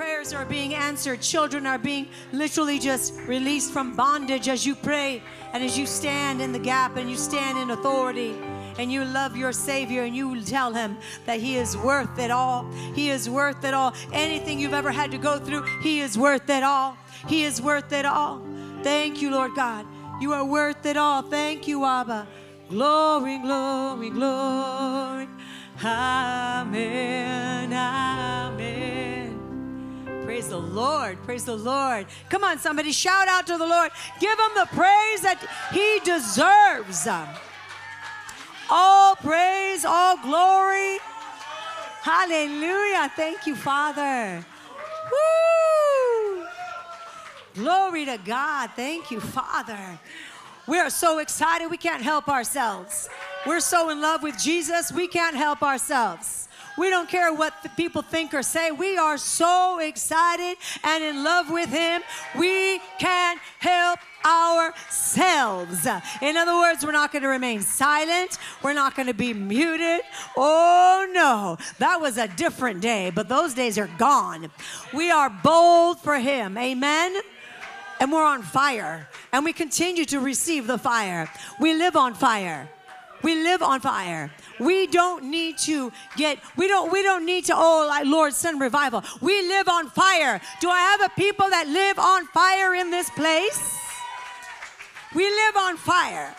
prayers are being answered. Children are being literally just released from bondage as you pray and as you stand in the gap and you stand in authority and you love your Savior and you tell Him that He is worth it all. He is worth it all. Anything you've ever had to go through, He is worth it all. He is worth it all. Thank you, Lord God. You are worth it all. Thank you, Abba. Glory, glory, glory. Amen. Amen. Praise the Lord. Praise the Lord. Come on, somebody shout out to the Lord. Give him the praise that he deserves. All praise, all glory. Hallelujah. Thank you, Father. Woo! Glory to God. Thank you, Father. We are so excited, we can't help ourselves. We're so in love with Jesus, we can't help ourselves. We don't care what the people think or say. We are so excited and in love with Him, we can't help ourselves. In other words, we're not going to remain silent. We're not going to be muted. Oh no, that was a different day, but those days are gone. We are bold for Him. Amen and we're on fire and we continue to receive the fire. We live on fire. We live on fire. We don't need to get, we don't, we don't need to, oh, like Lord, send revival. We live on fire. Do I have a people that live on fire in this place? We live on fire.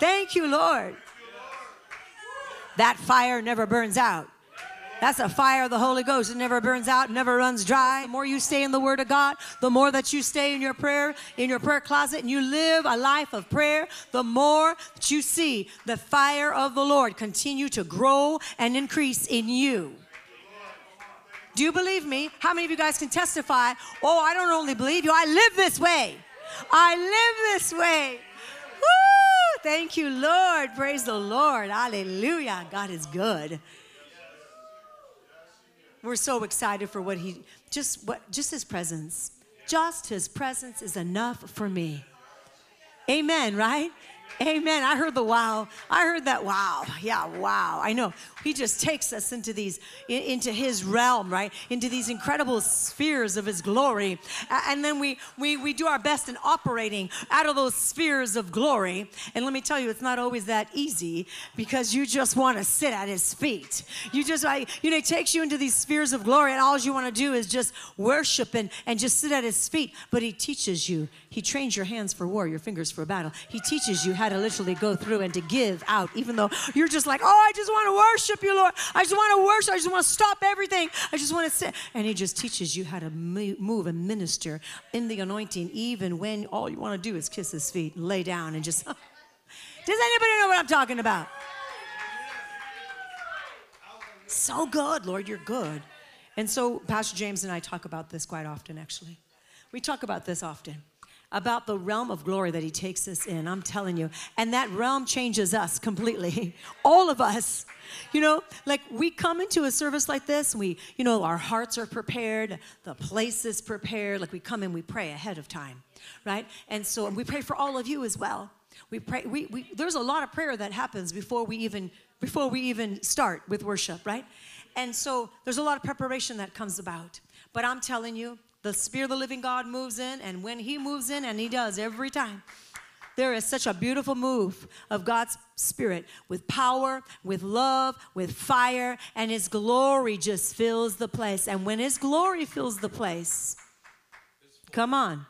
Thank you, Lord. That fire never burns out. That's a fire of the Holy Ghost. It never burns out, never runs dry. The more you stay in the Word of God, the more that you stay in your prayer, in your prayer closet, and you live a life of prayer, the more that you see the fire of the Lord continue to grow and increase in you. Do you believe me? How many of you guys can testify? Oh, I don't only believe you, I live this way. I live this way. Woo! Thank you, Lord. Praise the Lord. Hallelujah. God is good. We're so excited for what he just what just his presence. Just his presence is enough for me. Amen, right? Amen. I heard the wow. I heard that wow. Yeah, wow. I know. He just takes us into these into his realm, right? Into these incredible spheres of his glory. And then we we we do our best in operating out of those spheres of glory. And let me tell you, it's not always that easy because you just want to sit at his feet. You just like you know, it takes you into these spheres of glory, and all you want to do is just worship and, and just sit at his feet. But he teaches you, he trains your hands for war, your fingers for battle. He teaches you how to literally go through and to give out, even though you're just like, oh, I just want to worship you, Lord. I just want to worship. I just want to stop everything. I just want to sit. And He just teaches you how to move and minister in the anointing, even when all you want to do is kiss His feet, lay down, and just. Does anybody know what I'm talking about? So good, Lord, you're good. And so, Pastor James and I talk about this quite often, actually. We talk about this often about the realm of glory that He takes us in. I'm telling you. And that realm changes us completely. All of us. You know, like we come into a service like this, we, you know, our hearts are prepared, the place is prepared. Like we come in, we pray ahead of time, right? And so and we pray for all of you as well. We pray, we, we, there's a lot of prayer that happens before we even before we even start with worship, right? And so there's a lot of preparation that comes about. But I'm telling you, the Spirit of the living God moves in, and when He moves in, and He does every time, there is such a beautiful move of God's Spirit with power, with love, with fire, and His glory just fills the place. And when His glory fills the place, come on,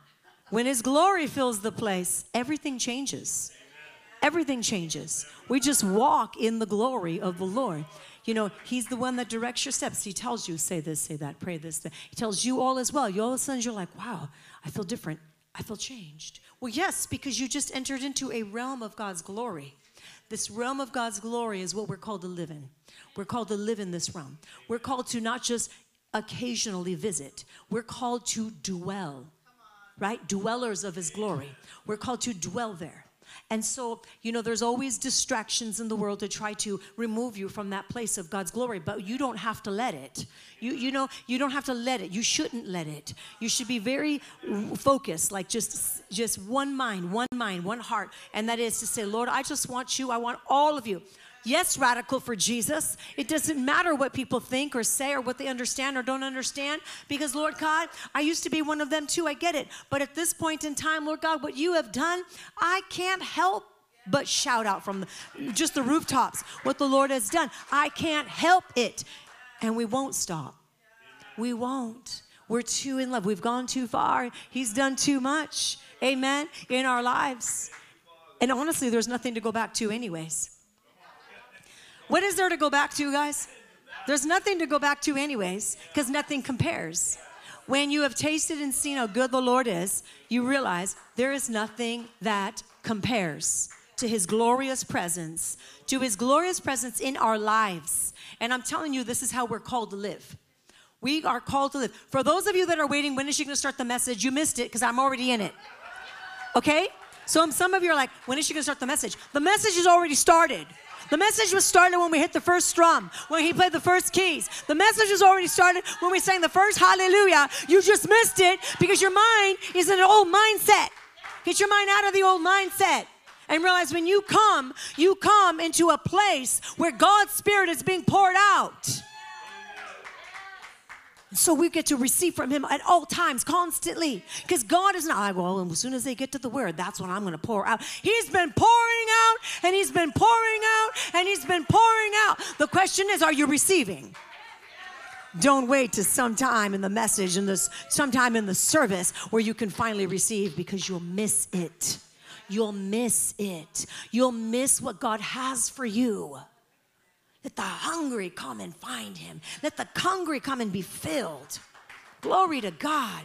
when His glory fills the place, everything changes. Everything changes. We just walk in the glory of the Lord. You know, He's the one that directs your steps. He tells you, say this, say that, pray this. That. He tells you all as well. You all of a sudden, you're like, wow, I feel different. I feel changed. Well, yes, because you just entered into a realm of God's glory. This realm of God's glory is what we're called to live in. We're called to live in this realm. We're called to not just occasionally visit, we're called to dwell, right? Dwellers of His glory. We're called to dwell there. And so, you know, there's always distractions in the world to try to remove you from that place of God's glory, but you don't have to let it. You, you know, you don't have to let it. You shouldn't let it. You should be very focused, like just, just one mind, one mind, one heart. And that is to say, Lord, I just want you. I want all of you. Yes, radical for Jesus. It doesn't matter what people think or say or what they understand or don't understand because, Lord God, I used to be one of them too. I get it. But at this point in time, Lord God, what you have done, I can't help but shout out from the, just the rooftops what the Lord has done. I can't help it. And we won't stop. We won't. We're too in love. We've gone too far. He's done too much. Amen. In our lives. And honestly, there's nothing to go back to, anyways. What is there to go back to, guys? There's nothing to go back to, anyways, because nothing compares. When you have tasted and seen how good the Lord is, you realize there is nothing that compares to his glorious presence, to his glorious presence in our lives. And I'm telling you, this is how we're called to live. We are called to live. For those of you that are waiting, when is she going to start the message? You missed it because I'm already in it. Okay? So um, some of you are like, when is she going to start the message? The message has already started. The message was started when we hit the first drum, when he played the first keys. The message was already started when we sang the first hallelujah. You just missed it because your mind is in an old mindset. Get your mind out of the old mindset and realize when you come, you come into a place where God's Spirit is being poured out. So we get to receive from Him at all times, constantly. Because God is not like, well, as soon as they get to the Word, that's when I'm going to pour out. He's been pouring and He's been pouring out, and He's been pouring out. The question is, are you receiving? Don't wait to sometime in the message and this sometime in the service where you can finally receive because you'll miss it. You'll miss it. You'll miss what God has for you. Let the hungry come and find him. Let the hungry come and be filled. Glory to God.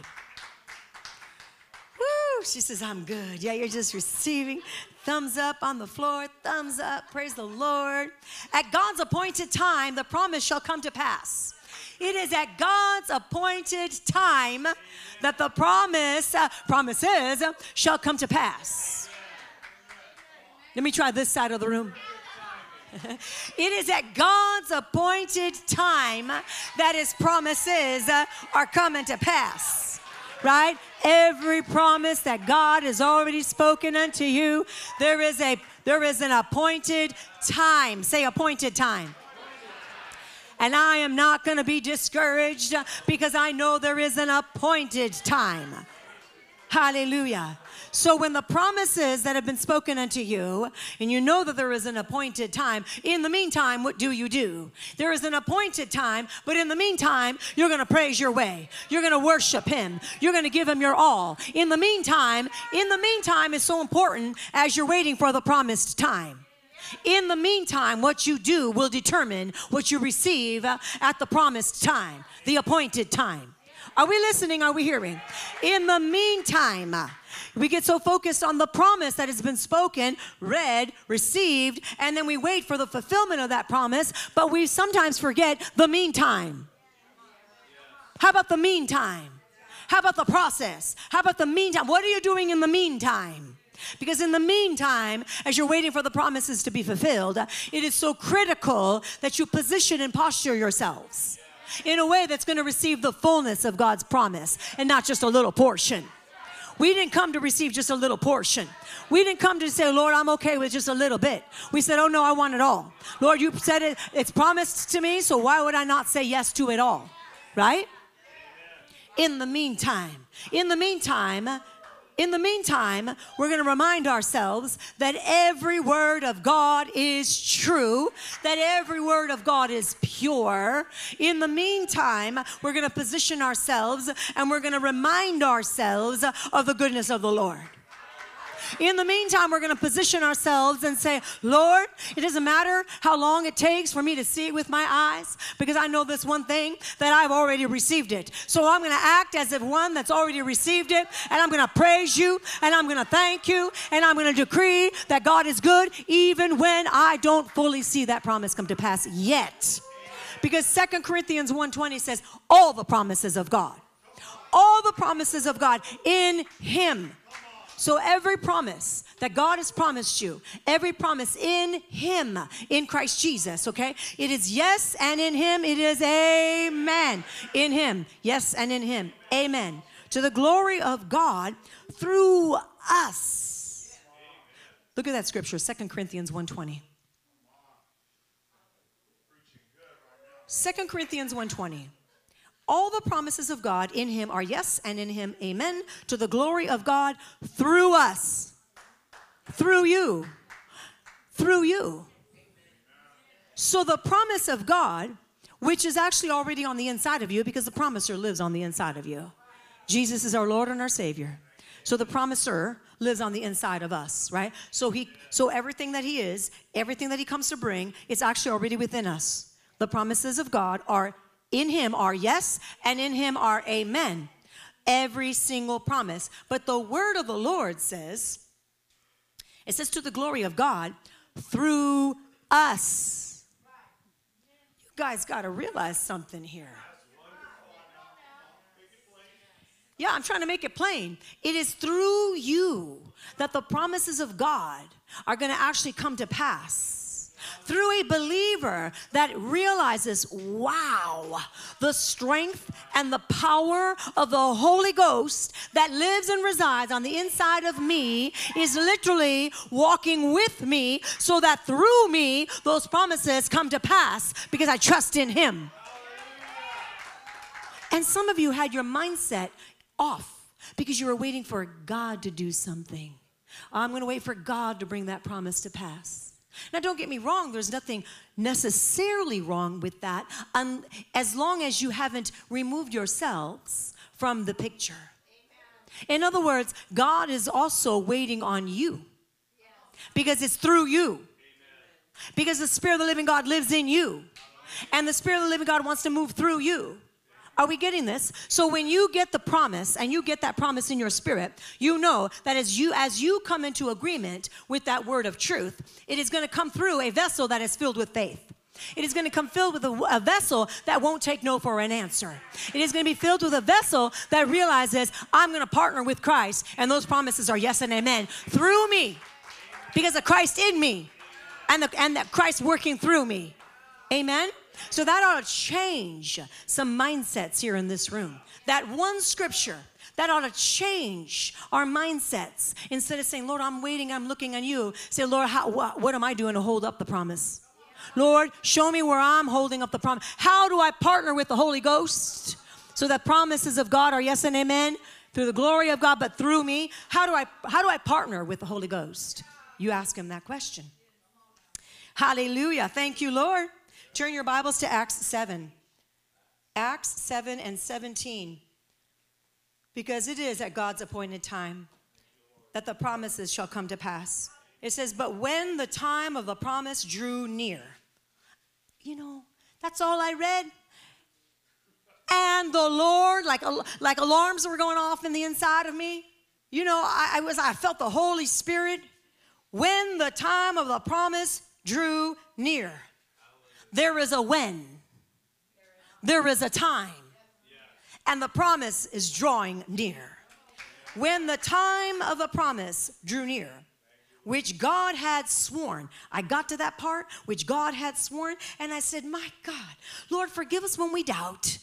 Woo, she says, I'm good. Yeah, you're just receiving. Thumbs up on the floor, thumbs up. Praise the Lord. At God's appointed time, the promise shall come to pass. It is at God's appointed time that the promise, uh, promises, shall come to pass. Let me try this side of the room. it is at God's appointed time that his promises uh, are coming to pass. Right? Every promise that God has already spoken unto you, there is a there is an appointed time. Say appointed time. And I am not going to be discouraged because I know there is an appointed time. Hallelujah. So when the promises that have been spoken unto you, and you know that there is an appointed time, in the meantime, what do you do? There is an appointed time, but in the meantime, you're going to praise your way. You're going to worship Him. You're going to give Him your all. In the meantime, in the meantime is so important as you're waiting for the promised time. In the meantime, what you do will determine what you receive at the promised time, the appointed time. Are we listening? Are we hearing? In the meantime, we get so focused on the promise that has been spoken, read, received, and then we wait for the fulfillment of that promise, but we sometimes forget the meantime. How about the meantime? How about the process? How about the meantime? What are you doing in the meantime? Because in the meantime, as you're waiting for the promises to be fulfilled, it is so critical that you position and posture yourselves in a way that's going to receive the fullness of God's promise and not just a little portion. We didn't come to receive just a little portion. We didn't come to say, Lord, I'm okay with just a little bit. We said, Oh no, I want it all. Lord, you said it, it's promised to me, so why would I not say yes to it all? Right? In the meantime, in the meantime, in the meantime, we're going to remind ourselves that every word of God is true, that every word of God is pure. In the meantime, we're going to position ourselves and we're going to remind ourselves of the goodness of the Lord. In the meantime, we're going to position ourselves and say, Lord, it doesn't matter how long it takes for me to see it with my eyes, because I know this one thing that I've already received it. So I'm going to act as if one that's already received it, and I'm going to praise you, and I'm going to thank you, and I'm going to decree that God is good even when I don't fully see that promise come to pass yet. Because Second Corinthians 1:20 says all the promises of God. All the promises of God in him so every promise that God has promised you, every promise in Him, in Christ Jesus, okay? It is yes, and in Him it is amen. In Him, yes, and in Him, amen. To the glory of God through us. Look at that scripture, Second Corinthians 1:20. 2 Corinthians 1:20. All the promises of God in him are yes and in him amen to the glory of God through us. Through you. Through you. So the promise of God, which is actually already on the inside of you because the promiser lives on the inside of you. Jesus is our Lord and our Savior. So the promiser lives on the inside of us, right? So he so everything that he is, everything that he comes to bring, it's actually already within us. The promises of God are in him are yes and in him are amen. Every single promise. But the word of the Lord says it says to the glory of God through us. You guys got to realize something here. Yeah, I'm trying to make it plain. It is through you that the promises of God are going to actually come to pass. Through a believer that realizes, wow, the strength and the power of the Holy Ghost that lives and resides on the inside of me is literally walking with me so that through me those promises come to pass because I trust in Him. And some of you had your mindset off because you were waiting for God to do something. I'm going to wait for God to bring that promise to pass. Now, don't get me wrong, there's nothing necessarily wrong with that um, as long as you haven't removed yourselves from the picture. In other words, God is also waiting on you because it's through you. Because the Spirit of the living God lives in you. And the Spirit of the living God wants to move through you. Are we getting this? So when you get the promise and you get that promise in your spirit, you know that as you as you come into agreement with that word of truth, it is going to come through a vessel that is filled with faith. It is going to come filled with a, a, vessel that won't take no for an answer. It is going to be filled with a vessel that realizes I'm going to partner with Christ, and those promises are yes and amen through me because of Christ in me and, the, and that Christ working through me. Amen. So that ought to change some mindsets here in this room. That one scripture that ought to change our mindsets. Instead of saying, Lord, I'm waiting, I'm looking on you, say, Lord, how, what, what am I doing to hold up the promise? Lord, show me where I'm holding up the promise. How do I partner with the Holy Ghost so that promises of God are yes and amen through the glory of God, but through me? How do I how do I partner with the Holy Ghost? You ask him that question. Hallelujah. Thank you, Lord. Turn your Bibles to Acts 7. Acts 7 and 17. Because it is at God's appointed time that the promises shall come to pass. It says, But when the time of the promise drew near, you know, that's all I read. And the Lord, like, like alarms were going off in the inside of me. You know, I, I was, I felt the Holy Spirit when the time of the promise drew near. There is a when, there is a time, and the promise is drawing near. When the time of a promise drew near, which God had sworn. I got to that part, which God had sworn, and I said, My God, Lord, forgive us when we doubt.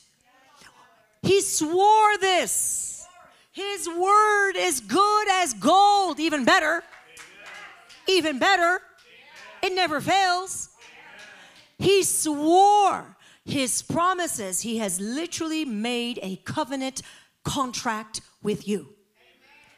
He swore this. His word is good as gold, even better. Even better. It never fails. He swore his promises. He has literally made a covenant contract with you,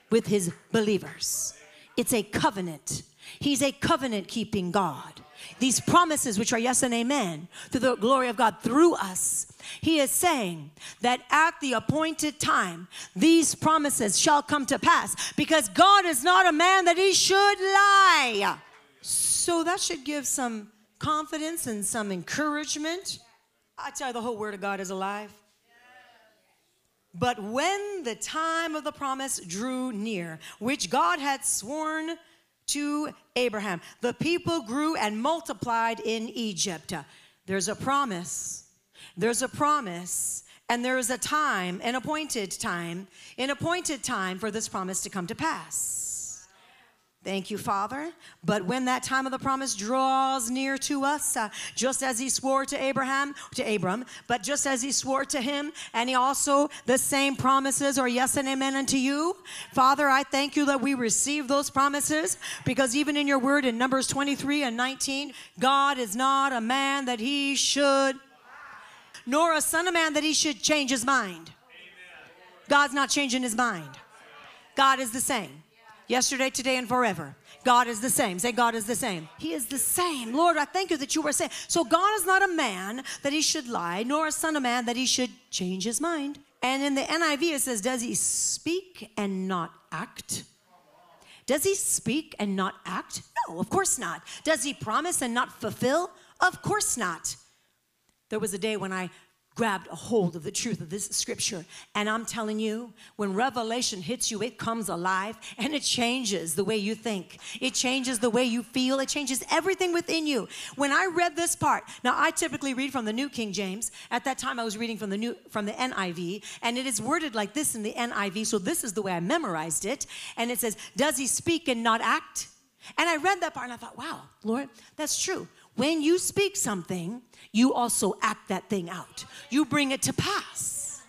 with his believers. It's a covenant. He's a covenant keeping God. These promises, which are yes and amen, to the glory of God through us, he is saying that at the appointed time, these promises shall come to pass because God is not a man that he should lie. So that should give some confidence and some encouragement. I tell you, the whole Word of God is alive. But when the time of the promise drew near, which God had sworn to Abraham, the people grew and multiplied in Egypt. There's a promise. There's a promise. And there is a time, an appointed time, an appointed time for this promise to come to pass. Thank you, Father. But when that time of the promise draws near to us, uh, just as he swore to Abraham, to Abram, but just as he swore to him, and he also, the same promises are yes and amen unto you. Father, I thank you that we receive those promises because even in your word in Numbers 23 and 19, God is not a man that he should nor a son of man that he should change his mind. God's not changing his mind. God is the same. Yesterday, today, and forever. God is the same. Say, God is the same. He is the same. Lord, I thank you that you were saying. So, God is not a man that he should lie, nor a son of man that he should change his mind. And in the NIV, it says, Does he speak and not act? Does he speak and not act? No, of course not. Does he promise and not fulfill? Of course not. There was a day when I grabbed a hold of the truth of this scripture. And I'm telling you, when revelation hits you, it comes alive and it changes the way you think. It changes the way you feel. It changes everything within you. When I read this part, now I typically read from the New King James. At that time, I was reading from the new from the NIV, and it is worded like this in the NIV. So this is the way I memorized it. And it says, "Does he speak and not act?" And I read that part and I thought, wow, Lord, that's true. When you speak something, you also act that thing out. You bring it to pass.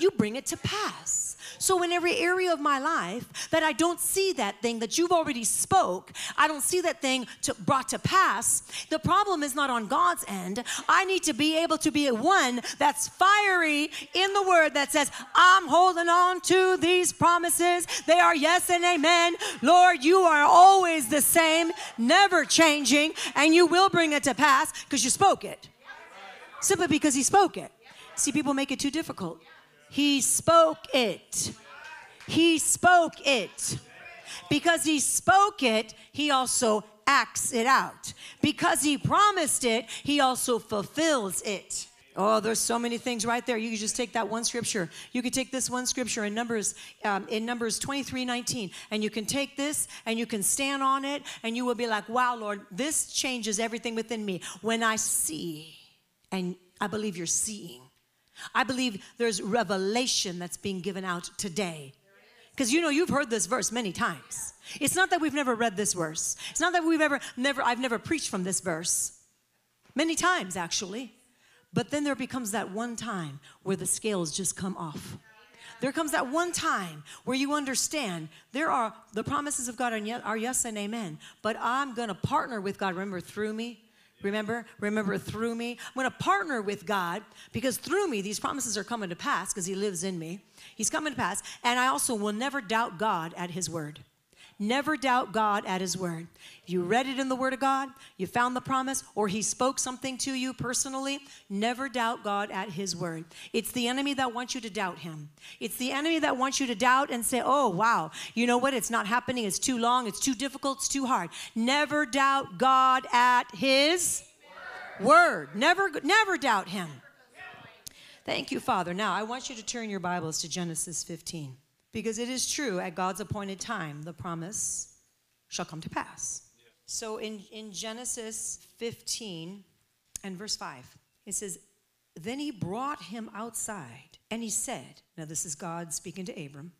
You bring it to pass. So in every area of my life that I don't see that thing that you've already spoke, I don't see that thing to, brought to pass. The problem is not on God's end. I need to be able to be a one that's fiery in the word that says, I'm holding on to these promises. They are yes and amen. Lord, you are always the same, never changing, and you will bring it to pass because you spoke it. Simply because he spoke it. See, people make it too difficult. He spoke it. He spoke it. Because he spoke it, he also acts it out. Because he promised it, he also fulfills it. Oh, there's so many things right there. You could just take that one scripture. You could take this one scripture in Numbers, um, in Numbers 23, 19, and you can take this and you can stand on it, and you will be like, "Wow, Lord, this changes everything within me when I see." And I believe you're seeing I believe there's revelation that's being given out today. Because you know, you've heard this verse many times. It's not that we've never read this verse. It's not that we've ever, never, I've never preached from this verse. Many times, actually. But then there becomes that one time where the scales just come off. There comes that one time where you understand there are the promises of God are yes and amen. But I'm going to partner with God. Remember, through me, Remember? Remember through me? I'm going to partner with God because through me, these promises are coming to pass because He lives in me. He's coming to pass. And I also will never doubt God at His word. Never doubt God at His word. You read it in the Word of God, you found the promise, or He spoke something to you personally. Never doubt God at His word. It's the enemy that wants you to doubt Him. It's the enemy that wants you to doubt and say, oh, wow, you know what? It's not happening. It's too long. It's too difficult. It's too hard. Never doubt God at His word. Never, never doubt Him. Thank you, Father. Now, I want you to turn your Bibles to Genesis 15. Because it is true, at God's appointed time, the promise shall come to pass. Yeah. So in, in Genesis 15 and verse 5, it says, Then he brought him outside, and he said, Now this is God speaking to Abram,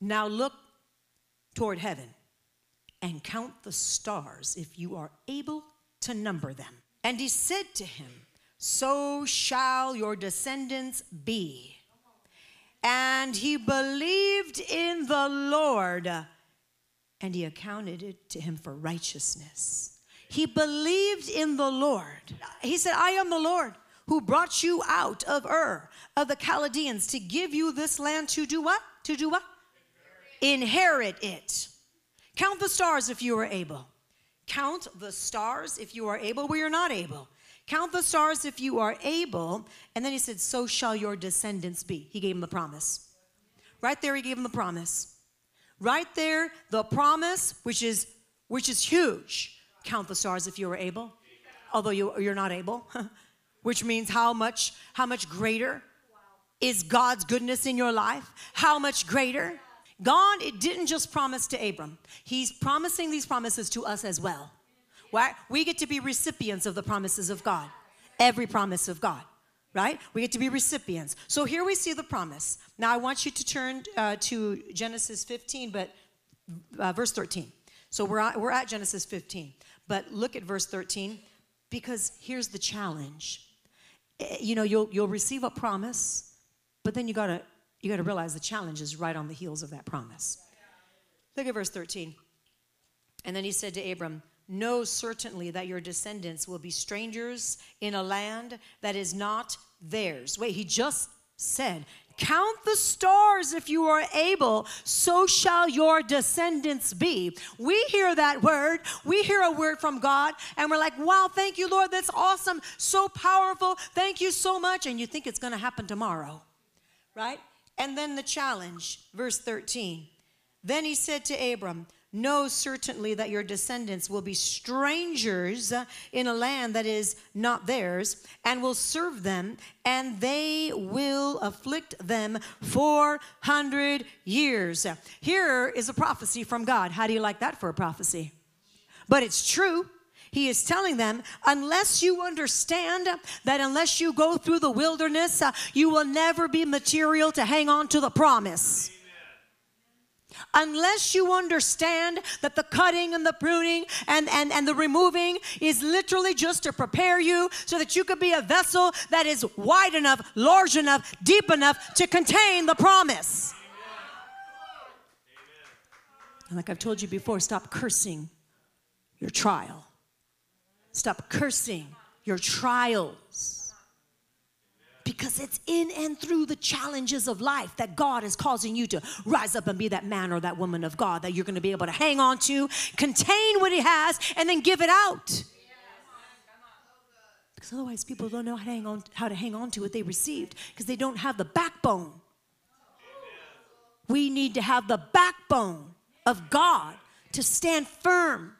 now look toward heaven and count the stars if you are able to number them. And he said to him, So shall your descendants be. And he believed in the Lord, and he accounted it to him for righteousness. He believed in the Lord. He said, I am the Lord who brought you out of Ur of the Chaldeans to give you this land to do what? To do what? Inherit, it. Count the stars if you are able. Count the stars if you are able, where you're not able. Count the stars if you are able. And then he said, So shall your descendants be. He gave him the promise. Right there, he gave him the promise. Right there, the promise, which is which is huge. Count the stars if you are able, although you, you're not able, which means how much, how much greater is God's goodness in your life? How much greater? God, it didn't just promise to Abram. He's promising these promises to us as well. We get to be recipients of the promises of God, every promise of God, right? We get to be recipients. So here we see the promise. Now I want you to turn uh, to Genesis 15, but uh, verse 13. So we're at, we're at Genesis 15, but look at verse 13 because here's the challenge. Eh, you know, you'll you'll receive a promise, but then you gotta you gotta realize the challenge is right on the heels of that promise. Look at verse 13. And then he said to Abram, know certainly that your descendants will be strangers in a land that is not theirs. Wait, he just said, Count the stars if you are able, so shall your descendants be. We hear that word, we hear a word from God, and we're like, wow, thank you, Lord, that's awesome, so powerful, thank you so much. And you think it's gonna happen tomorrow, right? And then the challenge, verse 13. Then he said to Abram, Know certainly that your descendants will be strangers in a land that is not theirs, and will serve them, and they will afflict them 400 years. Here is a prophecy from God. How do you like that for a prophecy? But it's true. He is telling them, unless you understand that unless you go through the wilderness, uh, you will never be material to hang on to the promise unless you understand that the cutting and the pruning and, and, and the removing is literally just to prepare you so that you could be a vessel that is wide enough, large enough, deep enough to contain the promise. And like I've told you before, stop cursing your trial. Stop cursing your trials because it's in and through the challenges of life that God is causing you to rise up and be that man or that woman of God that you're going to be able to hang on to, contain what He has, and then give it out. Because otherwise, people don't know how to hang on, how to hang on to what they received because they don't have the backbone. We need to have the backbone of God to stand firm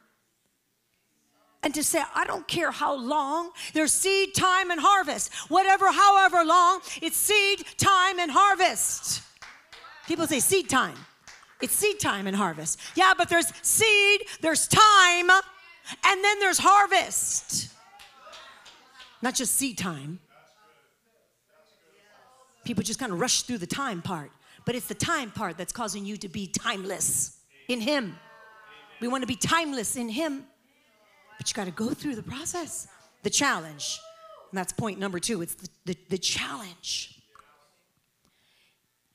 and to say, I don't care how long, there's seed time and harvest. Whatever, however long, it's seed time and harvest. People say seed time. It's seed time and harvest. Yeah, but there's seed, there's time, and then there's harvest. Not just seed time. People just kind of rush through the time part, but it's the time part that's causing you to be timeless in Him. We want to be timeless in Him. But you got to go through the process, the challenge. And that's point number two it's the, the, the challenge.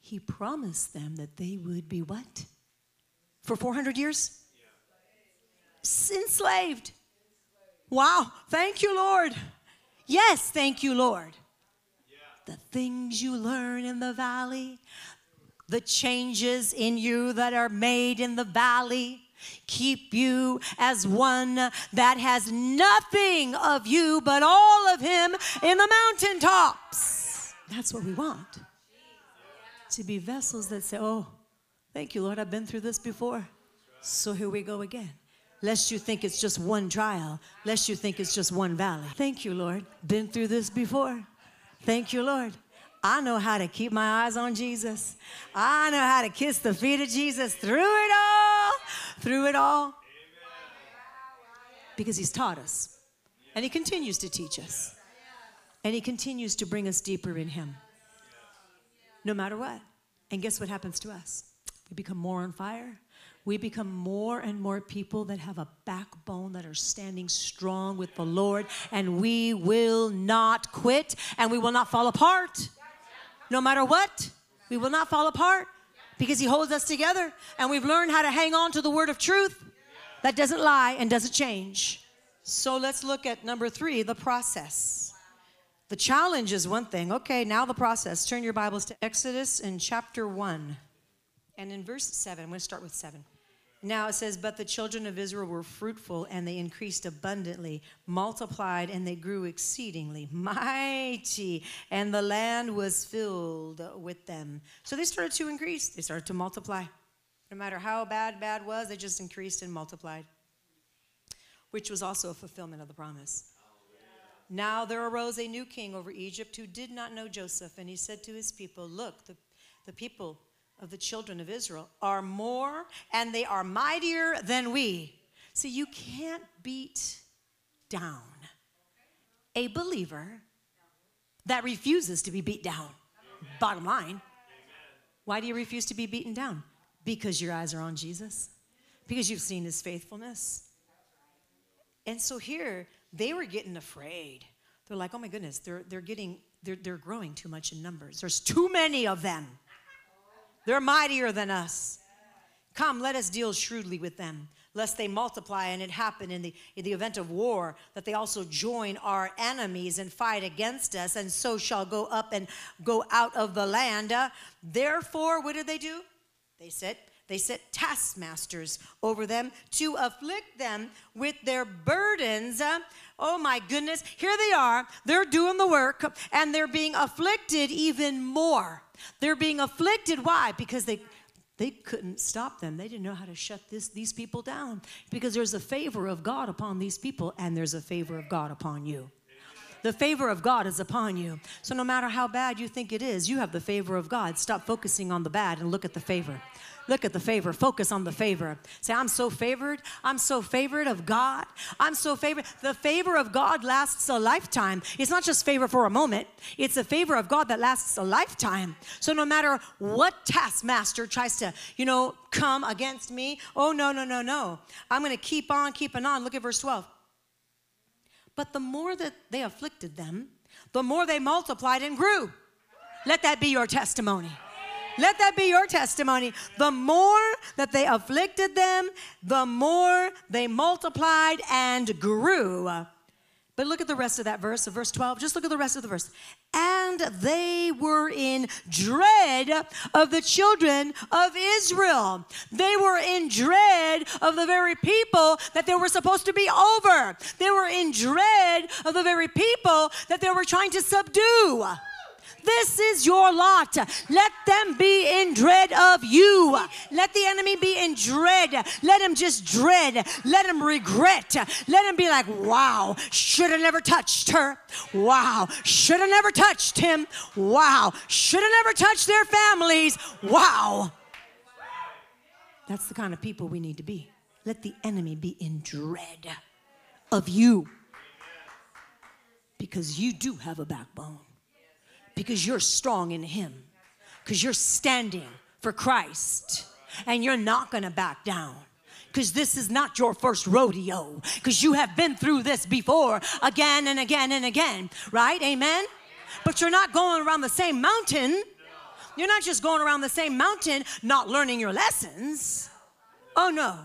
He promised them that they would be what? For 400 years? Enslaved. Wow. Thank you, Lord. Yes, thank you, Lord. The things you learn in the valley, the changes in you that are made in the valley, keep you as one that has nothing of you but all of him in the mountaintops. That's what we want. To be vessels that say, Oh, thank you, Lord, I've been through this before. So here we go again. Lest you think it's just one trial, lest you think it's just one valley. Thank you, Lord. Been through this before. Thank you, Lord. I know how to keep my eyes on Jesus. I know how to kiss the feet of Jesus through it all, through it all. Because he's taught us. And he continues to teach us. And he continues to bring us deeper in him. No matter what. And guess what happens to us? We become more on fire we become more and more people that have a backbone that are standing strong with the Lord, and we will not quit and we will not fall apart no matter what. We will not fall apart because He holds us together. And we've learned how to hang on to the word of truth that doesn't lie and doesn't change. So let's look at number three the process. The challenge is one thing. Okay, now the process. Turn your Bibles to Exodus in chapter 1. And in verse 7, I'm going to start with 7. Now it says, But the children of Israel were fruitful, and they increased abundantly, multiplied, and they grew exceedingly mighty, and the land was filled with them. So they started to increase, they started to multiply. No matter how bad bad was, they just increased and multiplied, which was also a fulfillment of the promise. Now there arose a new king over Egypt who did not know Joseph, and he said to his people, Look, the, the people of the children of Israel are more and they are mightier than we. See, you can't beat down a believer that refuses to be beat down. Bottom line. Why do you refuse to be beaten down? Because your eyes are on Jesus, because you've seen his faithfulness. And so here, they were getting afraid. They're like, oh my goodness, they're, they're getting, they're, they're growing too much in numbers. There's too many of them. They're mightier than us. Come, let us deal shrewdly with them. lest they multiply and it happen in the, in the event of war that they also join our enemies and fight against us and so shall go up and go out of the land uh, therefore what did they do they set they set taskmasters over them to afflict them with their burdens oh my goodness here they are they're doing the work and they're being afflicted even more they're being afflicted why because they they couldn't stop them. They didn't know how to shut this, these people down because there's a favor of God upon these people and there's a favor of God upon you. The favor of God is upon you. So no matter how bad you think it is, you have the favor of God. Stop focusing on the bad and look at the favor. Look at the favor. Focus on the favor. Say, I'm so favored. I'm so favored of God. I'm so favored. The favor of God lasts a lifetime. It's not just favor for a moment, it's a favor of God that lasts a lifetime. So no matter what taskmaster tries to, you know, come against me, oh, no, no, no, no. I'm going to keep on keeping on. Look at verse 12. But the more that they afflicted them, the more they multiplied and grew. Let that be your testimony. Let that be your testimony. The more that they afflicted them, the more they multiplied and grew. But look at the rest of that verse, of verse 12. Just look at the rest of the verse. And they were in dread of the children of Israel. They were in dread of the very people that they were supposed to be over. They were in dread of the very people that they were trying to subdue. This is your lot. Let them be in dread of you. Let the enemy be in dread. Let him just dread. Let him regret. Let him be like, wow, should have never touched her. Wow, should have never touched him. Wow, should have never touched their families. Wow. That's the kind of people we need to be. Let the enemy be in dread of you because you do have a backbone because you're strong in Him, because you're standing for Christ, and you're not gonna back down. Because this is not your first rodeo, because you have been through this before again and again and again, right? Amen? But you're not going around the same mountain. You're not just going around the same mountain, not learning your lessons. Oh no,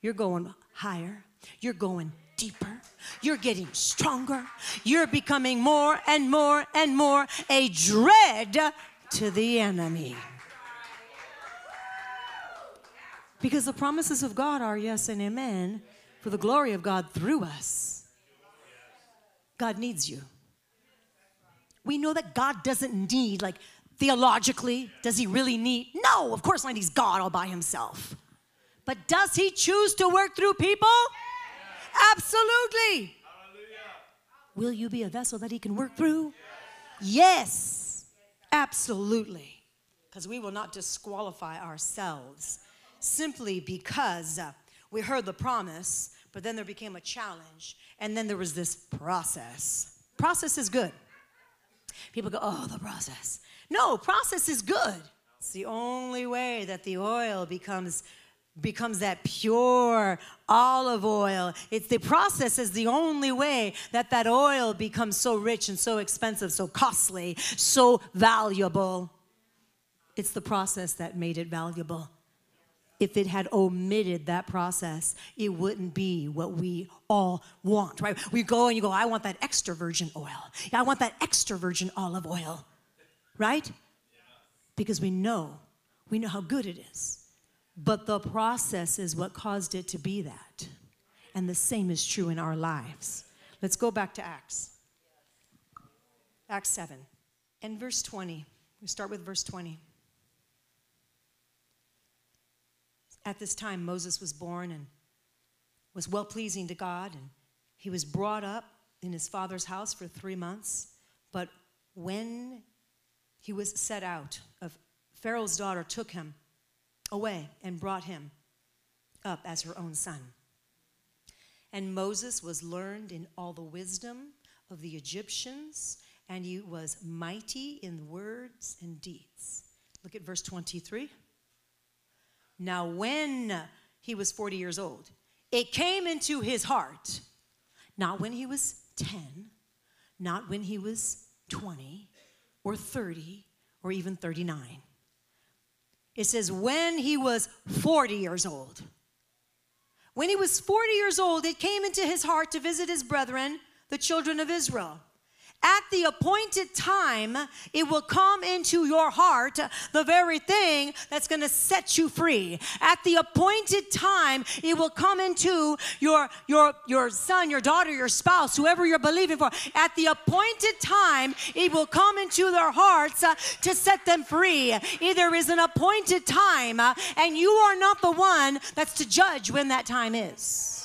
you're going higher, you're going deeper, you're getting stronger. You're becoming more and more and more a dread to the enemy. Because the promises of God are yes and amen for the glory of God through us. God needs you. We know that God doesn't need, like, theologically, does he really need? No, of course not. He's God all by himself. But does he choose to work through people? Absolutely. Will you be a vessel that he can work through? Yes, absolutely. Because we will not disqualify ourselves simply because uh, we heard the promise, but then there became a challenge, and then there was this process. Process is good. People go, oh, the process. No, process is good. It's the only way that the oil becomes becomes that pure olive oil. It's the process is the only way that that oil becomes so rich and so expensive, so costly, so valuable. It's the process that made it valuable. If it had omitted that process, it wouldn't be what we all want, right? We go and you go, I want that extra virgin oil. I want that extra virgin olive oil, right? Because we know, we know how good it is. But the process is what caused it to be that. And the same is true in our lives. Let's go back to Acts. Acts 7 and verse 20. We start with verse 20. At this time, Moses was born and was well pleasing to God, and he was brought up in his father's house for three months. But when he was set out, of Pharaoh's daughter took him away and brought him up as her own son. And Moses was learned in all the wisdom of the Egyptians, and he was mighty in words and deeds. Look at verse 23. Now, when he was 40 years old, it came into his heart, not when he was 10, not when he was 20 or 30 or even 39 it says, when he was 40 years old. When he was 40 years old, it came into his heart to visit his brethren, the children of Israel. At the appointed time, it will come into your heart the very thing that's going to set you free. At the appointed time, it will come into your your your son, your daughter, your spouse, whoever you're believing for. At the appointed time, it will come into their hearts uh, to set them free. There is an appointed time, uh, and you are not the one that's to judge when that time is.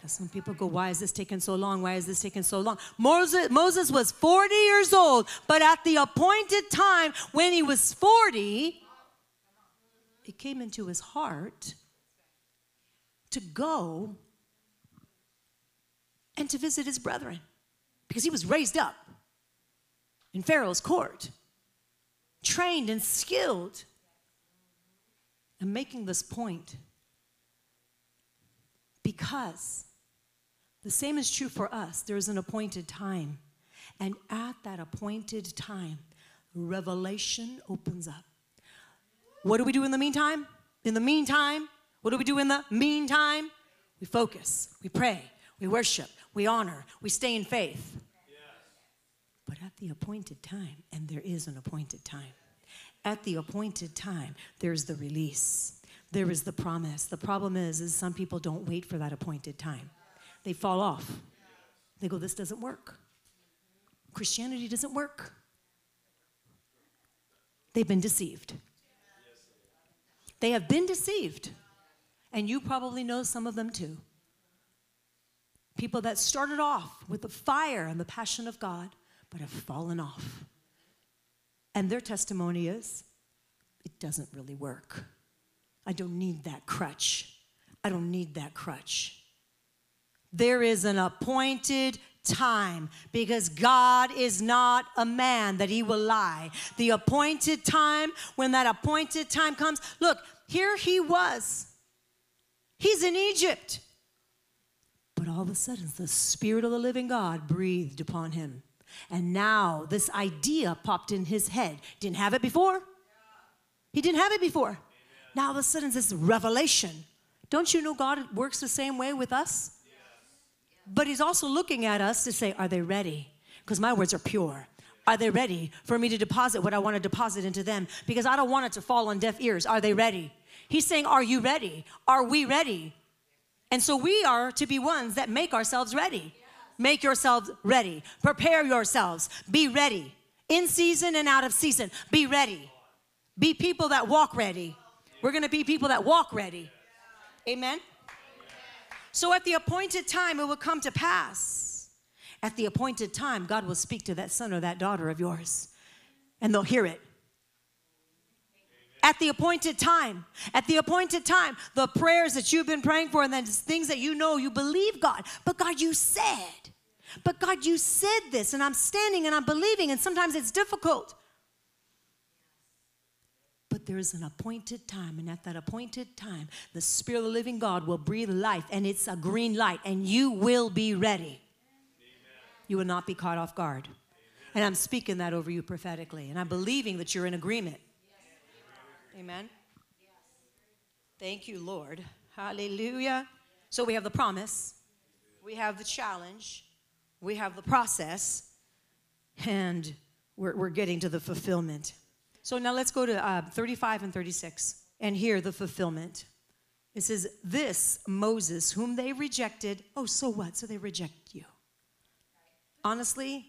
Because some people go, Why is this taking so long? Why is this taking so long? Moses, Moses was 40 years old, but at the appointed time, when he was 40, it came into his heart to go and to visit his brethren because he was raised up in Pharaoh's court, trained and skilled. I'm making this point because the same is true for us. There is an appointed time. And at that appointed time, revelation opens up. What do we do in the meantime? In the meantime, what do we do in the meantime? We focus, we pray, we worship, we honor, we stay in faith. Yes. But at the appointed time, and there is an appointed time, at the appointed time, there's the release. There is the promise. The problem is, is some people don't wait for that appointed time they fall off. They go, This doesn't work. Christianity doesn't work. They've been deceived. They have been deceived. And you probably know some of them too. People that started off with the fire and the passion of God, but have fallen off. And their testimony is it doesn't really work. I don't need that crutch. I don't need that crutch. There is an appointed time because God is not a man that he will lie. The appointed time, when that appointed time comes, look, here he was. He's in Egypt. But all of a sudden, the Spirit of the living God breathed upon him. And now this idea popped in his head. Didn't have it before. He didn't have it before. Now all of a sudden, this revelation. Don't you know God works the same way with us? But he's also looking at us to say, Are they ready? Because my words are pure. Are they ready for me to deposit what I want to deposit into them? Because I don't want it to fall on deaf ears. Are they ready? He's saying, Are you ready? Are we ready? And so we are to be ones that make ourselves ready. Make yourselves ready. Prepare yourselves. Be ready. In season and out of season. Be ready. Be people that walk ready. We're going to be people that walk ready. Amen. So at the appointed time, it will come to pass. At the appointed time, God will speak to that son or that daughter of yours, and they'll hear it. At the appointed time, at the appointed time, the prayers that you've been praying for and then things that you know you believe God, but God, you said, but God, you said this, and I'm standing and I'm believing, and sometimes it's difficult. But there is an appointed time, and at that appointed time, the Spirit of the living God will breathe life, and it's a green light, and you will be ready. Amen. You will not be caught off guard. Amen. And I'm speaking that over you prophetically, and I'm believing that you're in agreement. Yes. Amen. Yes. Thank you, Lord. Hallelujah. So we have the promise, we have the challenge, we have the process, and we're, we're getting to the fulfillment. So now let's go to uh, 35 and 36 and hear the fulfillment. It says, This Moses, whom they rejected, oh, so what? So they reject you. Honestly,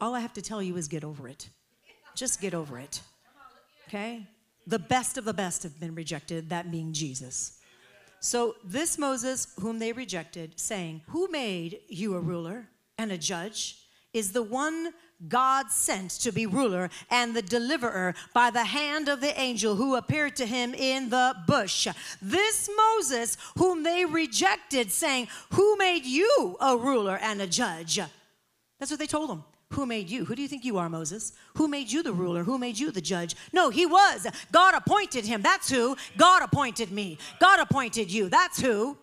all I have to tell you is get over it. Just get over it. Okay? The best of the best have been rejected, that being Jesus. So this Moses, whom they rejected, saying, Who made you a ruler and a judge, is the one God sent to be ruler and the deliverer by the hand of the angel who appeared to him in the bush. This Moses, whom they rejected, saying, Who made you a ruler and a judge? That's what they told him. Who made you? Who do you think you are, Moses? Who made you the ruler? Who made you the judge? No, he was. God appointed him. That's who. God appointed me. God appointed you. That's who.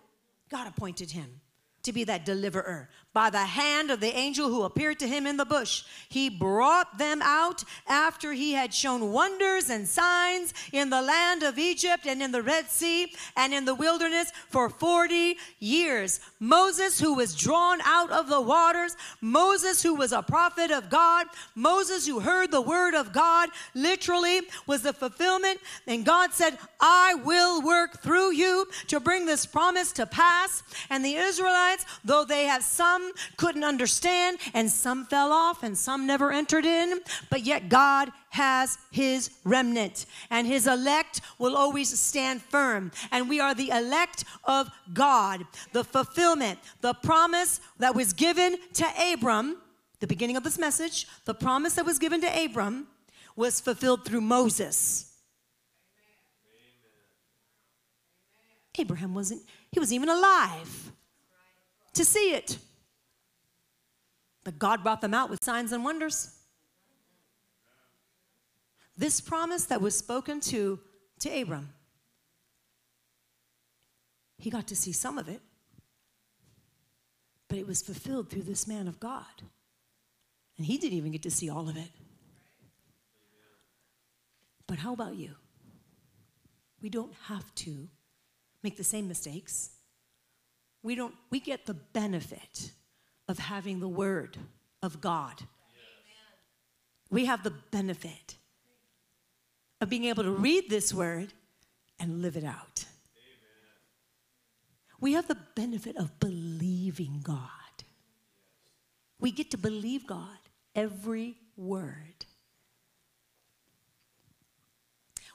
God appointed him to be that deliverer by the hand of the angel who appeared to him in the bush. He brought them out after he had shown wonders and signs in the land of Egypt and in the Red Sea and in the wilderness for 40 years. Moses, who was drawn out of the waters, Moses, who was a prophet of God, Moses, who heard the word of God, literally was the fulfillment. And God said, I will work through you to bring this promise to pass. And the Israelites, though they have some couldn't understand, and some fell off, and some never entered in, but yet God has his remnant, and his elect will always stand firm. And we are the elect of God. The fulfillment, the promise that was given to Abram, the beginning of this message, the promise that was given to Abram was fulfilled through Moses. Abraham wasn't, he was even alive to see it. God brought them out with signs and wonders. This promise that was spoken to, to Abram, he got to see some of it, but it was fulfilled through this man of God. And he didn't even get to see all of it. But how about you? We don't have to make the same mistakes. We don't we get the benefit of having the word of God. Yes. We have the benefit of being able to read this word and live it out. Amen. We have the benefit of believing God. We get to believe God every word.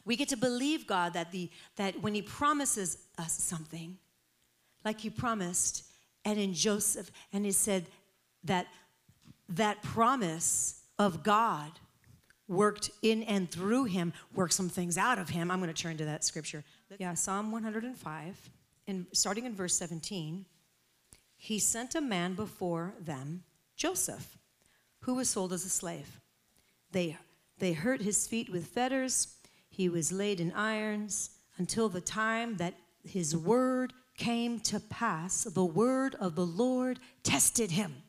We get to believe God that, the, that when He promises us something, like He promised, and in Joseph, and He said that that promise of God worked in and through him, worked some things out of him. I'm going to turn to that scripture. Yeah, Psalm 105, and starting in verse 17, he sent a man before them, Joseph, who was sold as a slave. They, they hurt his feet with fetters he was laid in irons until the time that his word came to pass. The word of the Lord tested him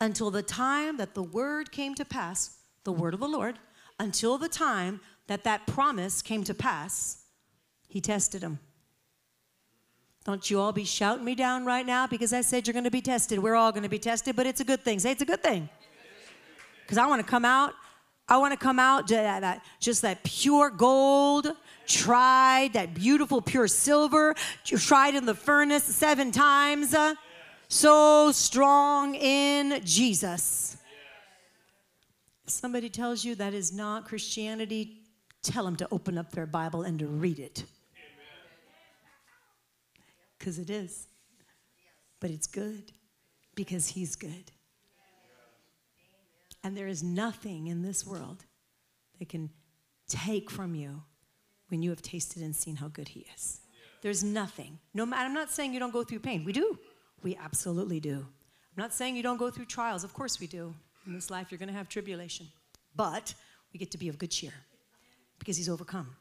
until the time that the word came to pass, the word of the Lord, until the time that that promise came to pass, he tested him. Don't you all be shouting me down right now because I said you're going to be tested. We're all going to be tested, but it's a good thing. Say it's a good thing. Because I want to come out I want to come out that, that, just that pure gold, tried, that beautiful pure silver, tried in the furnace seven times. Uh, so strong in Jesus. If somebody tells you that is not Christianity, tell them to open up their Bible and to read it. Because it is. But it's good because He's good. And there is nothing in this world that can take from you when you have tasted and seen how good He is. There's nothing. No matter, I'm not saying you don't go through pain. We do. We absolutely do. I'm not saying you don't go through trials. Of course we do. In this life, you're going to have tribulation. But we get to be of good cheer because He's overcome.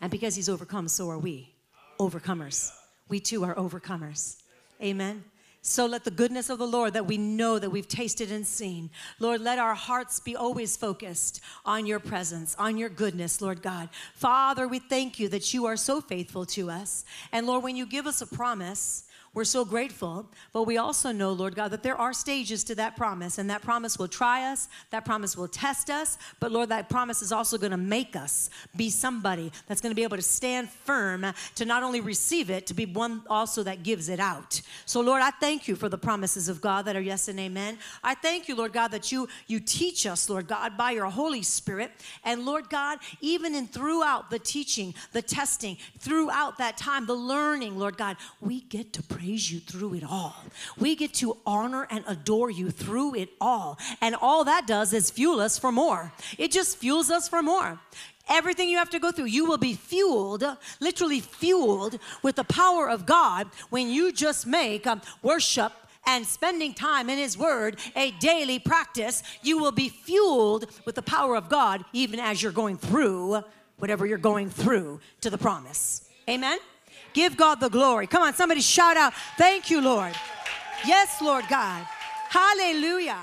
And because He's overcome, so are we. Overcomers. We too are overcomers. Amen. So let the goodness of the Lord that we know that we've tasted and seen, Lord, let our hearts be always focused on your presence, on your goodness, Lord God. Father, we thank you that you are so faithful to us. And Lord, when you give us a promise, we're so grateful, but we also know, Lord God, that there are stages to that promise, and that promise will try us, that promise will test us, but Lord, that promise is also going to make us be somebody that's going to be able to stand firm to not only receive it, to be one also that gives it out. So, Lord, I thank you for the promises of God that are yes and amen. I thank you, Lord God, that you you teach us, Lord God, by your Holy Spirit, and Lord God, even in throughout the teaching, the testing, throughout that time, the learning, Lord God, we get to pray praise you through it all. We get to honor and adore you through it all. And all that does is fuel us for more. It just fuels us for more. Everything you have to go through, you will be fueled, literally fueled with the power of God when you just make um, worship and spending time in His Word a daily practice. You will be fueled with the power of God even as you're going through whatever you're going through to the promise. Amen? Give God the glory. Come on, somebody shout out, Thank you, Lord. Yes, Lord God. Hallelujah.